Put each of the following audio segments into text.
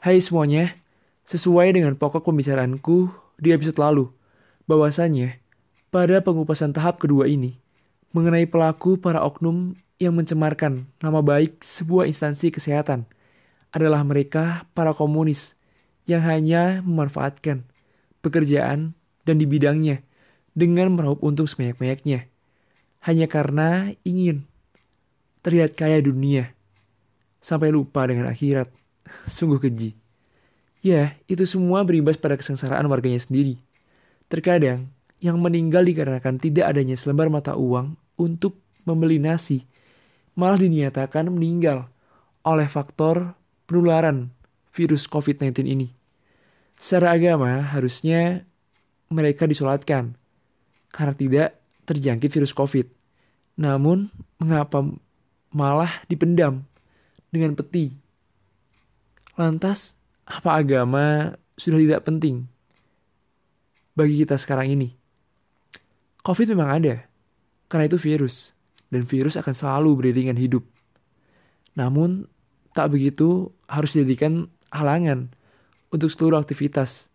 Hai semuanya, sesuai dengan pokok pembicaraanku di episode lalu, bahwasanya pada pengupasan tahap kedua ini, mengenai pelaku para oknum yang mencemarkan nama baik sebuah instansi kesehatan adalah mereka para komunis yang hanya memanfaatkan pekerjaan dan di bidangnya dengan meraup untung sebanyak-banyaknya hanya karena ingin terlihat kaya dunia sampai lupa dengan akhirat. Sungguh keji. Ya, itu semua berimbas pada kesengsaraan warganya sendiri. Terkadang, yang meninggal dikarenakan tidak adanya selembar mata uang untuk membeli nasi, malah dinyatakan meninggal oleh faktor penularan virus COVID-19 ini. Secara agama, harusnya mereka disolatkan karena tidak terjangkit virus COVID. Namun, mengapa malah dipendam dengan peti Lantas, apa agama sudah tidak penting bagi kita sekarang ini? COVID memang ada, karena itu virus, dan virus akan selalu beriringan hidup. Namun, tak begitu harus dijadikan halangan untuk seluruh aktivitas.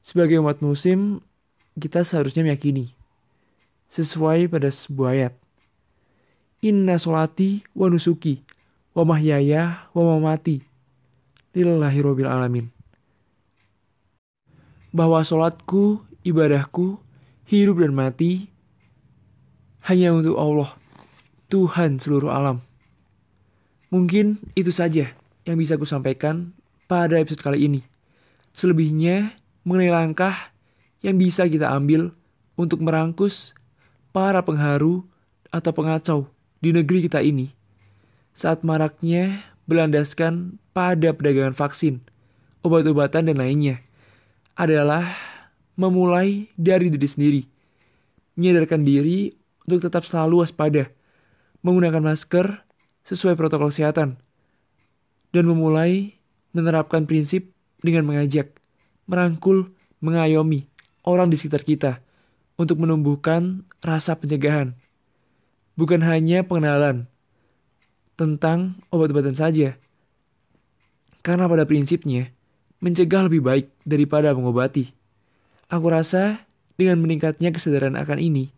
Sebagai umat muslim, kita seharusnya meyakini sesuai pada sebuah ayat. Inna solati wa nusuki wa mahyaya wa mamati lillahi rabbil alamin. Bahwa sholatku, ibadahku, hidup dan mati hanya untuk Allah, Tuhan seluruh alam. Mungkin itu saja yang bisa aku sampaikan pada episode kali ini. Selebihnya mengenai langkah yang bisa kita ambil untuk merangkus para pengharu atau pengacau di negeri kita ini saat maraknya berlandaskan pada perdagangan vaksin, obat-obatan dan lainnya adalah memulai dari diri sendiri, menyadarkan diri untuk tetap selalu waspada, menggunakan masker sesuai protokol kesehatan, dan memulai menerapkan prinsip dengan mengajak, merangkul, mengayomi orang di sekitar kita untuk menumbuhkan rasa pencegahan. Bukan hanya pengenalan, tentang obat-obatan saja. Karena pada prinsipnya, mencegah lebih baik daripada mengobati. Aku rasa dengan meningkatnya kesadaran akan ini,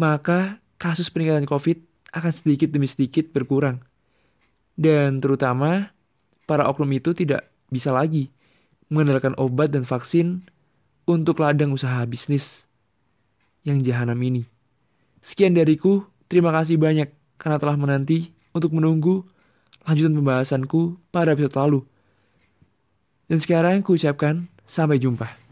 maka kasus peningkatan COVID akan sedikit demi sedikit berkurang. Dan terutama, para oknum itu tidak bisa lagi mengandalkan obat dan vaksin untuk ladang usaha bisnis yang jahanam ini. Sekian dariku, terima kasih banyak karena telah menanti untuk menunggu lanjutan pembahasanku pada episode lalu. Dan sekarang ku ucapkan sampai jumpa.